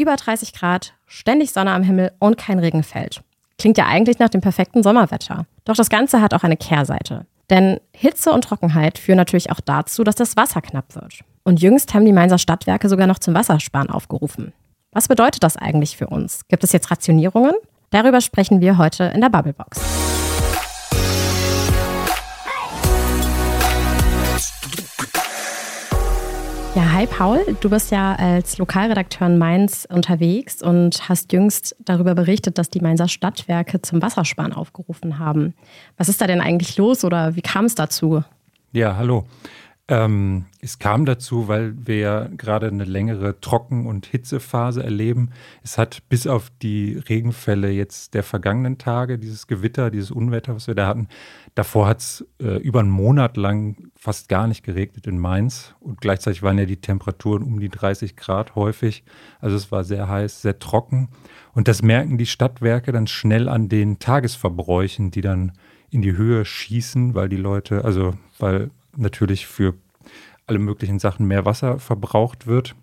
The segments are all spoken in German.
über 30 Grad, ständig Sonne am Himmel und kein Regen fällt. Klingt ja eigentlich nach dem perfekten Sommerwetter. Doch das Ganze hat auch eine Kehrseite. Denn Hitze und Trockenheit führen natürlich auch dazu, dass das Wasser knapp wird. Und jüngst haben die Mainzer Stadtwerke sogar noch zum Wassersparen aufgerufen. Was bedeutet das eigentlich für uns? Gibt es jetzt Rationierungen? Darüber sprechen wir heute in der Bubblebox. Ja, hi Paul, du bist ja als Lokalredakteur in Mainz unterwegs und hast jüngst darüber berichtet, dass die Mainzer Stadtwerke zum Wassersparen aufgerufen haben. Was ist da denn eigentlich los oder wie kam es dazu? Ja, hallo. Ähm, es kam dazu, weil wir ja gerade eine längere Trocken- und Hitzephase erleben. Es hat bis auf die Regenfälle jetzt der vergangenen Tage, dieses Gewitter, dieses Unwetter, was wir da hatten, davor hat es äh, über einen Monat lang fast gar nicht geregnet in Mainz. Und gleichzeitig waren ja die Temperaturen um die 30 Grad häufig. Also es war sehr heiß, sehr trocken. Und das merken die Stadtwerke dann schnell an den Tagesverbräuchen, die dann in die Höhe schießen, weil die Leute, also weil natürlich für alle möglichen Sachen mehr Wasser verbraucht wird.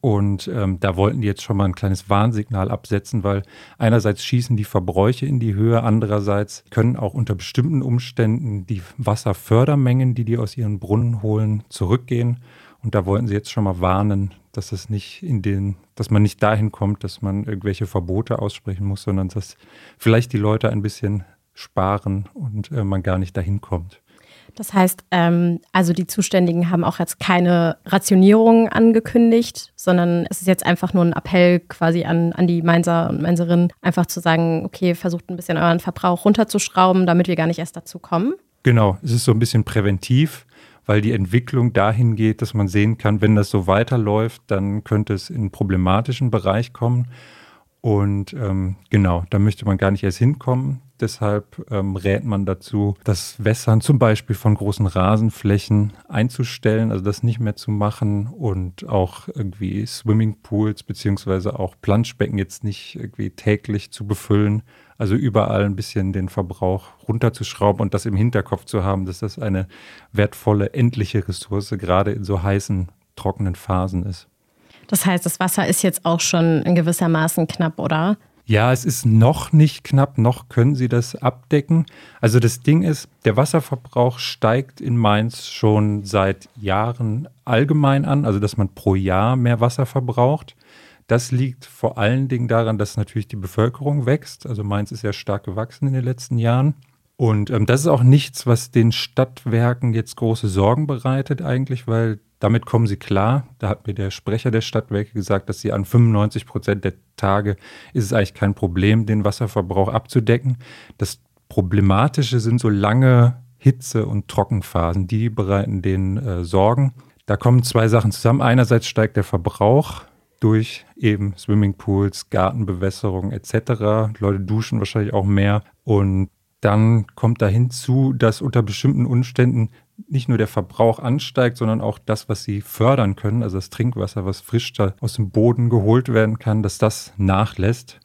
Und ähm, da wollten die jetzt schon mal ein kleines Warnsignal absetzen, weil einerseits schießen die Verbräuche in die Höhe, andererseits können auch unter bestimmten Umständen die Wasserfördermengen, die die aus ihren Brunnen holen, zurückgehen. Und da wollten sie jetzt schon mal warnen, dass es nicht in den, dass man nicht dahin kommt, dass man irgendwelche Verbote aussprechen muss, sondern dass vielleicht die Leute ein bisschen sparen und äh, man gar nicht dahin kommt. Das heißt, ähm, also die Zuständigen haben auch jetzt keine Rationierung angekündigt, sondern es ist jetzt einfach nur ein Appell quasi an, an die Mainzer und Mainzerinnen, einfach zu sagen, okay, versucht ein bisschen euren Verbrauch runterzuschrauben, damit wir gar nicht erst dazu kommen. Genau, es ist so ein bisschen präventiv, weil die Entwicklung dahin geht, dass man sehen kann, wenn das so weiterläuft, dann könnte es in einen problematischen Bereich kommen. Und ähm, genau, da möchte man gar nicht erst hinkommen. Deshalb ähm, rät man dazu, das Wässern zum Beispiel von großen Rasenflächen einzustellen, also das nicht mehr zu machen und auch irgendwie Swimmingpools beziehungsweise auch Planschbecken jetzt nicht irgendwie täglich zu befüllen. Also überall ein bisschen den Verbrauch runterzuschrauben und das im Hinterkopf zu haben, dass das eine wertvolle, endliche Ressource gerade in so heißen, trockenen Phasen ist. Das heißt, das Wasser ist jetzt auch schon in gewissermaßen knapp, oder? Ja, es ist noch nicht knapp, noch können sie das abdecken. Also das Ding ist, der Wasserverbrauch steigt in Mainz schon seit Jahren allgemein an, also dass man pro Jahr mehr Wasser verbraucht. Das liegt vor allen Dingen daran, dass natürlich die Bevölkerung wächst. Also Mainz ist ja stark gewachsen in den letzten Jahren. Und ähm, das ist auch nichts, was den Stadtwerken jetzt große Sorgen bereitet eigentlich, weil damit kommen sie klar. Da hat mir der Sprecher der Stadtwerke gesagt, dass sie an 95 Prozent der Tage ist es eigentlich kein Problem, den Wasserverbrauch abzudecken. Das Problematische sind so lange Hitze- und Trockenphasen, die bereiten den äh, Sorgen. Da kommen zwei Sachen zusammen. Einerseits steigt der Verbrauch durch eben Swimmingpools, Gartenbewässerung etc. Leute duschen wahrscheinlich auch mehr und dann kommt da hinzu, dass unter bestimmten Umständen nicht nur der Verbrauch ansteigt, sondern auch das, was sie fördern können, also das Trinkwasser, was frisch aus dem Boden geholt werden kann, dass das nachlässt.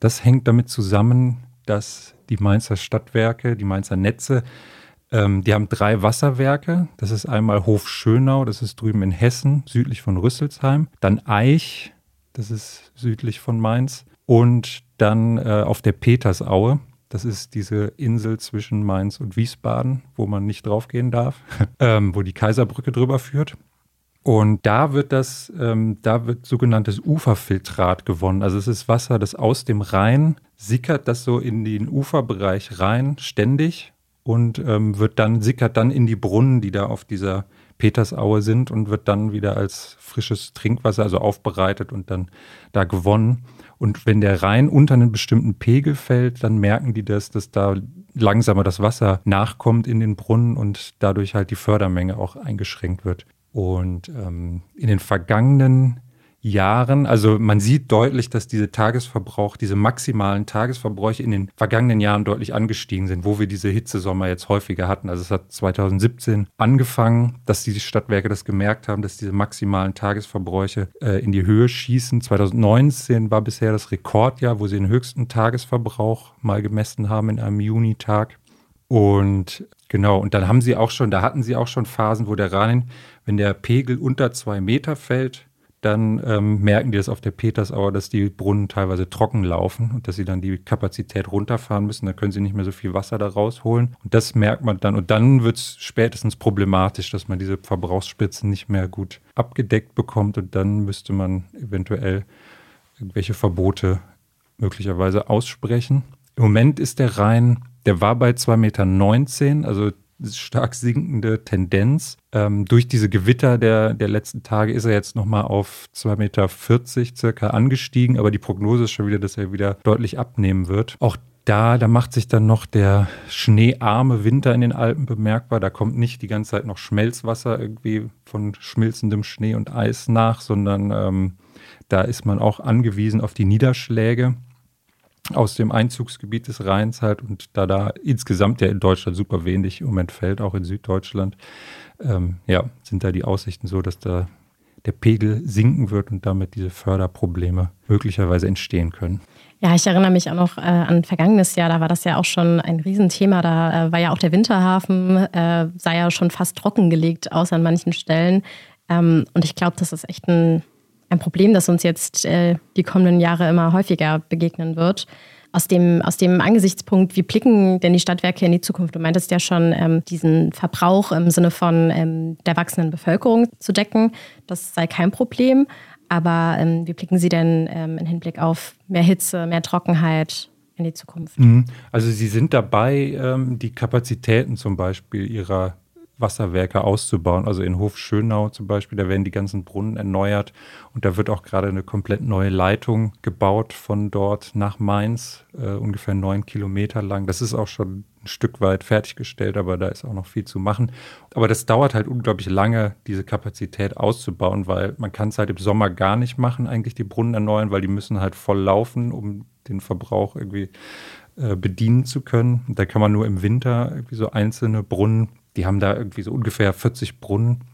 Das hängt damit zusammen, dass die Mainzer Stadtwerke, die Mainzer Netze, ähm, die haben drei Wasserwerke. Das ist einmal Hof Schönau, das ist drüben in Hessen, südlich von Rüsselsheim. Dann Eich, das ist südlich von Mainz. Und dann äh, auf der Petersaue, das ist diese Insel zwischen Mainz und Wiesbaden, wo man nicht draufgehen darf, ähm, wo die Kaiserbrücke drüber führt. Und da wird das, ähm, da wird sogenanntes Uferfiltrat gewonnen. Also es ist Wasser, das aus dem Rhein sickert das so in den Uferbereich rein, ständig und ähm, wird dann, sickert dann in die Brunnen, die da auf dieser Petersaue sind und wird dann wieder als frisches Trinkwasser, also aufbereitet und dann da gewonnen. Und wenn der Rhein unter einen bestimmten Pegel fällt, dann merken die das, dass da langsamer das Wasser nachkommt in den Brunnen und dadurch halt die Fördermenge auch eingeschränkt wird. Und ähm, in den vergangenen Jahren, also man sieht deutlich, dass diese Tagesverbrauch, diese maximalen Tagesverbräuche in den vergangenen Jahren deutlich angestiegen sind, wo wir diese Hitzesommer jetzt häufiger hatten. Also es hat 2017 angefangen, dass die Stadtwerke das gemerkt haben, dass diese maximalen Tagesverbräuche äh, in die Höhe schießen. 2019 war bisher das Rekordjahr, wo sie den höchsten Tagesverbrauch mal gemessen haben in einem Junitag. Und genau, und dann haben sie auch schon, da hatten sie auch schon Phasen, wo der Rhein, wenn der Pegel unter zwei Meter fällt, dann ähm, merken die das auf der Petersauer, dass die Brunnen teilweise trocken laufen und dass sie dann die Kapazität runterfahren müssen. Da können sie nicht mehr so viel Wasser da rausholen. Und das merkt man dann. Und dann wird es spätestens problematisch, dass man diese Verbrauchsspitzen nicht mehr gut abgedeckt bekommt. Und dann müsste man eventuell irgendwelche Verbote möglicherweise aussprechen. Im Moment ist der Rhein, der war bei 2,19 Meter, also stark sinkende Tendenz. Ähm, durch diese Gewitter der, der letzten Tage ist er jetzt nochmal auf 2,40 Meter circa angestiegen, aber die Prognose ist schon wieder, dass er wieder deutlich abnehmen wird. Auch da, da macht sich dann noch der schneearme Winter in den Alpen bemerkbar. Da kommt nicht die ganze Zeit noch Schmelzwasser irgendwie von schmilzendem Schnee und Eis nach, sondern ähm, da ist man auch angewiesen auf die Niederschläge aus dem Einzugsgebiet des Rheins halt und da da insgesamt ja in Deutschland super wenig im Moment fällt, auch in Süddeutschland, ähm, ja, sind da die Aussichten so, dass da der Pegel sinken wird und damit diese Förderprobleme möglicherweise entstehen können. Ja, ich erinnere mich auch noch äh, an vergangenes Jahr, da war das ja auch schon ein Riesenthema. Da äh, war ja auch der Winterhafen, äh, sei ja schon fast trockengelegt, außer an manchen Stellen. Ähm, und ich glaube, das ist echt ein ein Problem, das uns jetzt äh, die kommenden Jahre immer häufiger begegnen wird. Aus dem, aus dem Angesichtspunkt, wie blicken denn die Stadtwerke in die Zukunft? Du meintest ja schon, ähm, diesen Verbrauch im Sinne von ähm, der wachsenden Bevölkerung zu decken. Das sei kein Problem. Aber ähm, wie blicken Sie denn ähm, im Hinblick auf mehr Hitze, mehr Trockenheit in die Zukunft? Mhm. Also Sie sind dabei, ähm, die Kapazitäten zum Beispiel Ihrer Wasserwerke auszubauen. Also in Hof Schönau zum Beispiel, da werden die ganzen Brunnen erneuert und da wird auch gerade eine komplett neue Leitung gebaut von dort nach Mainz, äh, ungefähr neun Kilometer lang. Das ist auch schon ein Stück weit fertiggestellt, aber da ist auch noch viel zu machen. Aber das dauert halt unglaublich lange, diese Kapazität auszubauen, weil man kann es halt im Sommer gar nicht machen, eigentlich die Brunnen erneuern, weil die müssen halt voll laufen, um den Verbrauch irgendwie äh, bedienen zu können. Da kann man nur im Winter irgendwie so einzelne Brunnen die haben da irgendwie so ungefähr 40 Brunnen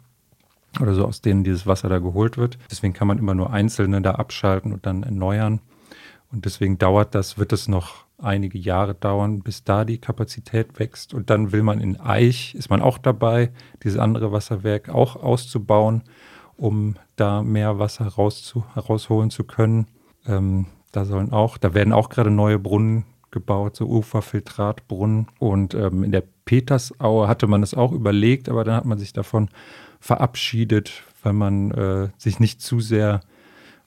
oder so, aus denen dieses Wasser da geholt wird. Deswegen kann man immer nur einzelne da abschalten und dann erneuern. Und deswegen dauert das, wird es noch einige Jahre dauern, bis da die Kapazität wächst. Und dann will man in Eich, ist man auch dabei, dieses andere Wasserwerk auch auszubauen, um da mehr Wasser rauszu, rausholen zu können. Ähm, da sollen auch, da werden auch gerade neue Brunnen gebaut, so Uferfiltratbrunnen. Und ähm, in der Petersaue hatte man es auch überlegt, aber dann hat man sich davon verabschiedet, weil man äh, sich nicht zu sehr,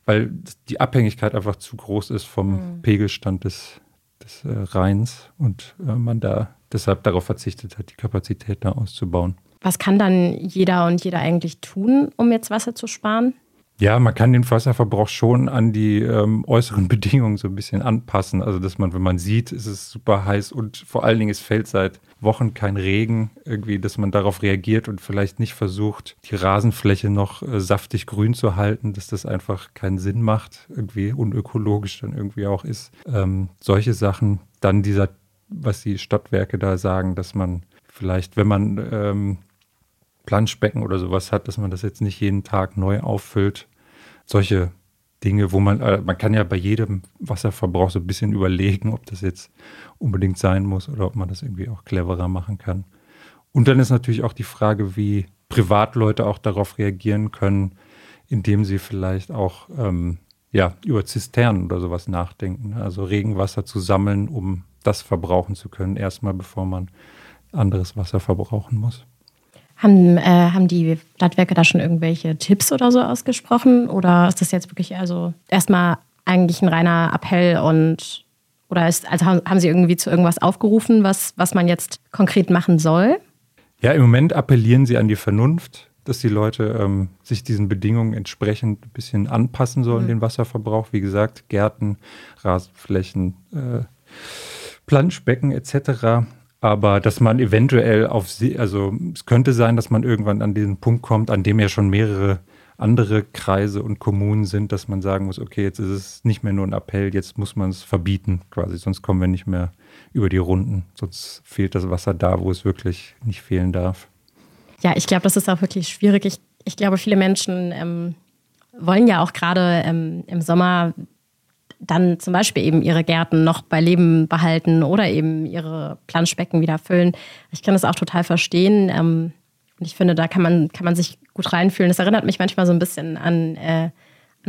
weil die Abhängigkeit einfach zu groß ist vom mhm. Pegelstand des, des äh, Rheins und äh, man da deshalb darauf verzichtet hat, die Kapazität da auszubauen. Was kann dann jeder und jeder eigentlich tun, um jetzt Wasser zu sparen? Ja, man kann den Wasserverbrauch schon an die ähm, äußeren Bedingungen so ein bisschen anpassen. Also, dass man, wenn man sieht, ist es super heiß und vor allen Dingen, es fällt seit Wochen kein Regen, irgendwie, dass man darauf reagiert und vielleicht nicht versucht, die Rasenfläche noch äh, saftig grün zu halten, dass das einfach keinen Sinn macht, irgendwie unökologisch dann irgendwie auch ist. Ähm, solche Sachen. Dann dieser, was die Stadtwerke da sagen, dass man vielleicht, wenn man ähm, Planschbecken oder sowas hat, dass man das jetzt nicht jeden Tag neu auffüllt, solche Dinge, wo man, äh, man kann ja bei jedem Wasserverbrauch so ein bisschen überlegen, ob das jetzt unbedingt sein muss oder ob man das irgendwie auch cleverer machen kann. Und dann ist natürlich auch die Frage, wie Privatleute auch darauf reagieren können, indem sie vielleicht auch ähm, ja, über Zisternen oder sowas nachdenken. Also Regenwasser zu sammeln, um das verbrauchen zu können, erstmal bevor man anderes Wasser verbrauchen muss. Haben, äh, haben die Stadtwerke da schon irgendwelche Tipps oder so ausgesprochen? Oder ist das jetzt wirklich also erstmal eigentlich ein reiner Appell und oder ist, also haben Sie irgendwie zu irgendwas aufgerufen, was, was man jetzt konkret machen soll? Ja, im Moment appellieren sie an die Vernunft, dass die Leute ähm, sich diesen Bedingungen entsprechend ein bisschen anpassen sollen, mhm. den Wasserverbrauch. Wie gesagt, Gärten, Rasenflächen, äh, Planschbecken etc aber dass man eventuell auf sie, also es könnte sein, dass man irgendwann an diesen Punkt kommt, an dem ja schon mehrere andere Kreise und Kommunen sind, dass man sagen muss, okay, jetzt ist es nicht mehr nur ein Appell, jetzt muss man es verbieten quasi, sonst kommen wir nicht mehr über die Runden, sonst fehlt das Wasser da, wo es wirklich nicht fehlen darf. Ja, ich glaube, das ist auch wirklich schwierig. Ich, ich glaube, viele Menschen ähm, wollen ja auch gerade ähm, im Sommer dann zum Beispiel eben ihre Gärten noch bei Leben behalten oder eben ihre Planschbecken wieder füllen. Ich kann das auch total verstehen. Ähm, und ich finde, da kann man, kann man sich gut reinfühlen. Das erinnert mich manchmal so ein bisschen an, äh,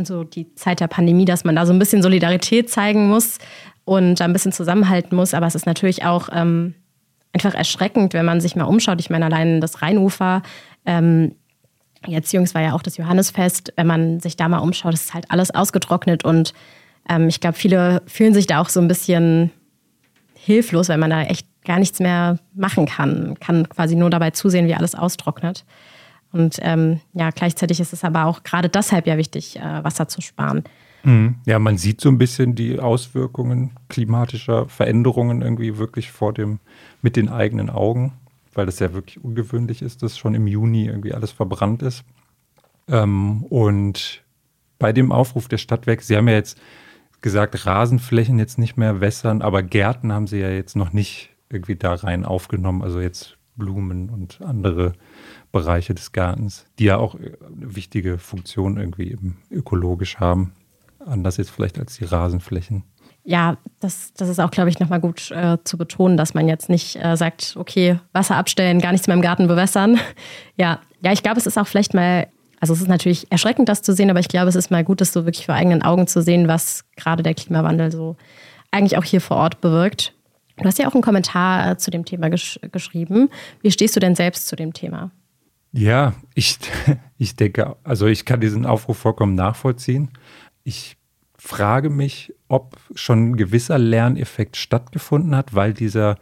so die Zeit der Pandemie, dass man da so ein bisschen Solidarität zeigen muss und da ein bisschen zusammenhalten muss. Aber es ist natürlich auch ähm, einfach erschreckend, wenn man sich mal umschaut. Ich meine, allein das Rheinufer, ähm, jetzt jüngst war ja auch das Johannesfest, wenn man sich da mal umschaut, ist halt alles ausgetrocknet und ähm, ich glaube, viele fühlen sich da auch so ein bisschen hilflos, weil man da echt gar nichts mehr machen kann. Kann quasi nur dabei zusehen, wie alles austrocknet. Und ähm, ja, gleichzeitig ist es aber auch gerade deshalb ja wichtig, äh, Wasser zu sparen. Mhm. Ja, man sieht so ein bisschen die Auswirkungen klimatischer Veränderungen irgendwie wirklich vor dem, mit den eigenen Augen, weil das ja wirklich ungewöhnlich ist, dass schon im Juni irgendwie alles verbrannt ist. Ähm, und bei dem Aufruf der Stadtwerke, Sie haben ja jetzt gesagt, Rasenflächen jetzt nicht mehr wässern, aber Gärten haben Sie ja jetzt noch nicht irgendwie da rein aufgenommen, also jetzt Blumen und andere Bereiche des Gartens, die ja auch eine wichtige Funktion irgendwie ökologisch haben. Anders jetzt vielleicht als die Rasenflächen. Ja, das, das ist auch, glaube ich, nochmal gut äh, zu betonen, dass man jetzt nicht äh, sagt, okay, Wasser abstellen, gar nichts mehr im Garten bewässern. ja, ja, ich glaube, es ist auch vielleicht mal, also es ist natürlich erschreckend, das zu sehen, aber ich glaube, es ist mal gut, das so wirklich vor eigenen Augen zu sehen, was gerade der Klimawandel so eigentlich auch hier vor Ort bewirkt. Du hast ja auch einen Kommentar äh, zu dem Thema gesch geschrieben. Wie stehst du denn selbst zu dem Thema? Ja, ich, ich denke, also ich kann diesen Aufruf vollkommen nachvollziehen. Ich frage mich, ob schon ein gewisser Lerneffekt stattgefunden hat, weil dieser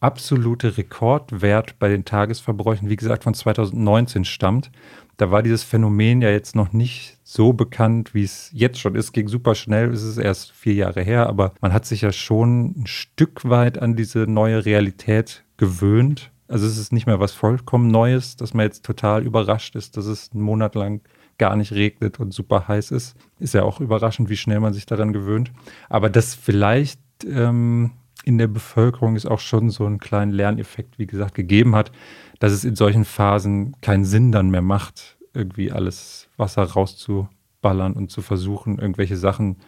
absolute Rekordwert bei den Tagesverbräuchen, wie gesagt, von 2019 stammt. Da war dieses Phänomen ja jetzt noch nicht so bekannt, wie es jetzt schon ist. Ging super schnell, es ist erst vier Jahre her, aber man hat sich ja schon ein Stück weit an diese neue Realität gewöhnt. Also es ist nicht mehr was vollkommen Neues, dass man jetzt total überrascht ist, dass es einen Monat lang gar nicht regnet und super heiß ist. Ist ja auch überraschend, wie schnell man sich daran gewöhnt. Aber das vielleicht ähm, in der Bevölkerung ist auch schon so einen kleinen Lerneffekt, wie gesagt, gegeben hat, dass es in solchen Phasen keinen Sinn dann mehr macht, irgendwie alles Wasser rauszuballern und zu versuchen, irgendwelche Sachen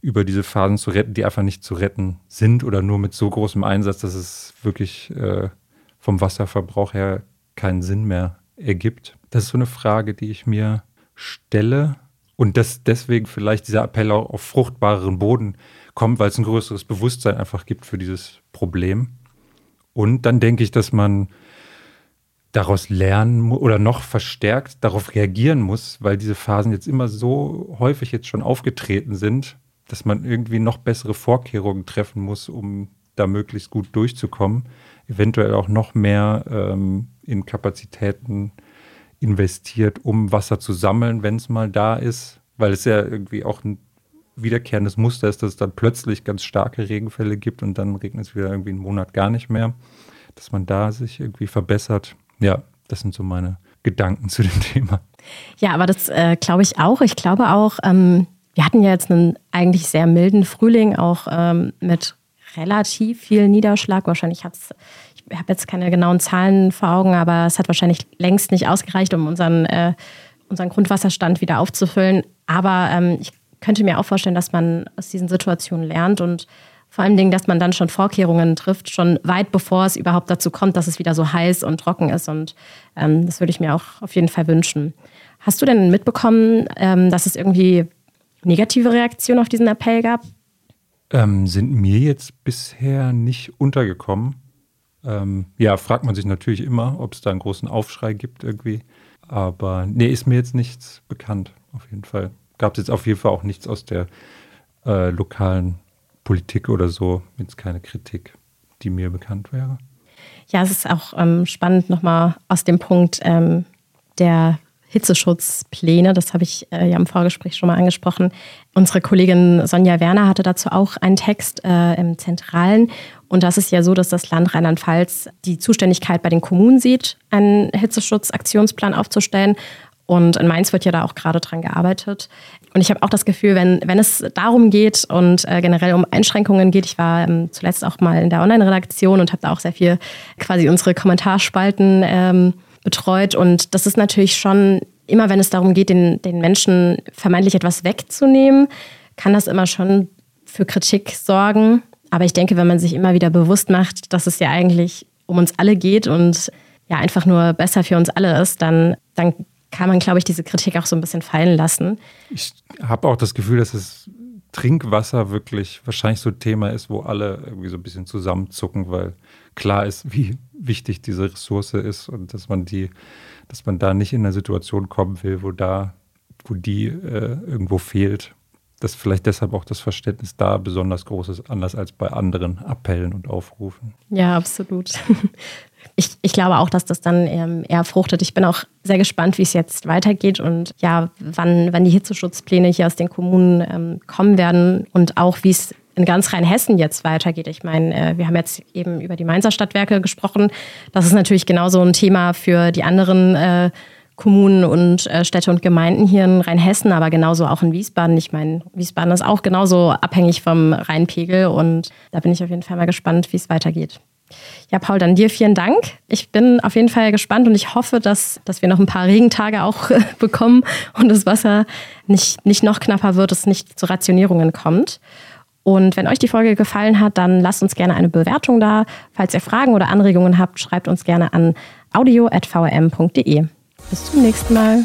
über diese Phasen zu retten, die einfach nicht zu retten sind oder nur mit so großem Einsatz, dass es wirklich äh, vom Wasserverbrauch her keinen Sinn mehr ergibt. Das ist so eine Frage, die ich mir stelle und dass deswegen vielleicht dieser Appell auch auf fruchtbareren Boden kommt, weil es ein größeres Bewusstsein einfach gibt für dieses Problem. Und dann denke ich, dass man daraus lernen oder noch verstärkt darauf reagieren muss, weil diese Phasen jetzt immer so häufig jetzt schon aufgetreten sind, dass man irgendwie noch bessere Vorkehrungen treffen muss, um da möglichst gut durchzukommen. Eventuell auch noch mehr ähm, in Kapazitäten investiert, um Wasser zu sammeln, wenn es mal da ist, weil es ja irgendwie auch ein wiederkehrendes Muster ist, dass es dann plötzlich ganz starke Regenfälle gibt und dann regnet es wieder irgendwie einen Monat gar nicht mehr, dass man da sich irgendwie verbessert. Ja, das sind so meine Gedanken zu dem Thema. Ja, aber das äh, glaube ich auch. Ich glaube auch, ähm, wir hatten ja jetzt einen eigentlich sehr milden Frühling, auch ähm, mit relativ viel Niederschlag. Wahrscheinlich hat es habe jetzt keine genauen Zahlen vor Augen, aber es hat wahrscheinlich längst nicht ausgereicht, um unseren, äh, unseren Grundwasserstand wieder aufzufüllen. Aber ähm, ich könnte mir auch vorstellen, dass man aus diesen Situationen lernt und vor allen Dingen, dass man dann schon Vorkehrungen trifft, schon weit bevor es überhaupt dazu kommt, dass es wieder so heiß und trocken ist. Und ähm, das würde ich mir auch auf jeden Fall wünschen. Hast du denn mitbekommen, ähm, dass es irgendwie negative Reaktionen auf diesen Appell gab? Ähm, sind mir jetzt bisher nicht untergekommen. Ähm, ja, fragt man sich natürlich immer, ob es da einen großen Aufschrei gibt irgendwie. Aber nee, ist mir jetzt nichts bekannt, auf jeden Fall. Gab es jetzt auf jeden Fall auch nichts aus der äh, lokalen Politik oder so, jetzt keine Kritik, die mir bekannt wäre. Ja, es ist auch ähm, spannend nochmal aus dem Punkt ähm, der Hitzeschutzpläne, das habe ich äh, ja im Vorgespräch schon mal angesprochen. Unsere Kollegin Sonja Werner hatte dazu auch einen Text äh, im Zentralen. Und das ist ja so, dass das Land Rheinland-Pfalz die Zuständigkeit bei den Kommunen sieht, einen Hitzeschutzaktionsplan aufzustellen. Und in Mainz wird ja da auch gerade dran gearbeitet. Und ich habe auch das Gefühl, wenn, wenn es darum geht und äh, generell um Einschränkungen geht, ich war ähm, zuletzt auch mal in der Online-Redaktion und habe da auch sehr viel quasi unsere Kommentarspalten ähm, betreut. Und das ist natürlich schon, immer wenn es darum geht, den, den Menschen vermeintlich etwas wegzunehmen, kann das immer schon für Kritik sorgen. Aber ich denke, wenn man sich immer wieder bewusst macht, dass es ja eigentlich um uns alle geht und ja einfach nur besser für uns alle ist, dann, dann kann man, glaube ich, diese Kritik auch so ein bisschen fallen lassen. Ich habe auch das Gefühl, dass es Trinkwasser wirklich wahrscheinlich so ein Thema ist, wo alle irgendwie so ein bisschen zusammenzucken, weil klar ist, wie wichtig diese Ressource ist und dass man die, dass man da nicht in eine Situation kommen will, wo da, wo die äh, irgendwo fehlt dass vielleicht deshalb auch das Verständnis da besonders groß ist, anders als bei anderen Appellen und Aufrufen. Ja, absolut. Ich, ich glaube auch, dass das dann ähm, eher fruchtet. Ich bin auch sehr gespannt, wie es jetzt weitergeht und ja, wann, wann die Hitzeschutzpläne hier aus den Kommunen ähm, kommen werden und auch wie es in ganz Rheinhessen jetzt weitergeht. Ich meine, äh, wir haben jetzt eben über die Mainzer Stadtwerke gesprochen. Das ist natürlich genauso ein Thema für die anderen äh, Kommunen und äh, Städte und Gemeinden hier in Rheinhessen, aber genauso auch in Wiesbaden. Ich meine, Wiesbaden ist auch genauso abhängig vom Rheinpegel und da bin ich auf jeden Fall mal gespannt, wie es weitergeht. Ja, Paul, dann dir vielen Dank. Ich bin auf jeden Fall gespannt und ich hoffe, dass, dass wir noch ein paar Regentage auch bekommen und das Wasser nicht, nicht noch knapper wird, es nicht zu Rationierungen kommt. Und wenn euch die Folge gefallen hat, dann lasst uns gerne eine Bewertung da. Falls ihr Fragen oder Anregungen habt, schreibt uns gerne an audio.vrm.de. Bis zum nächsten Mal.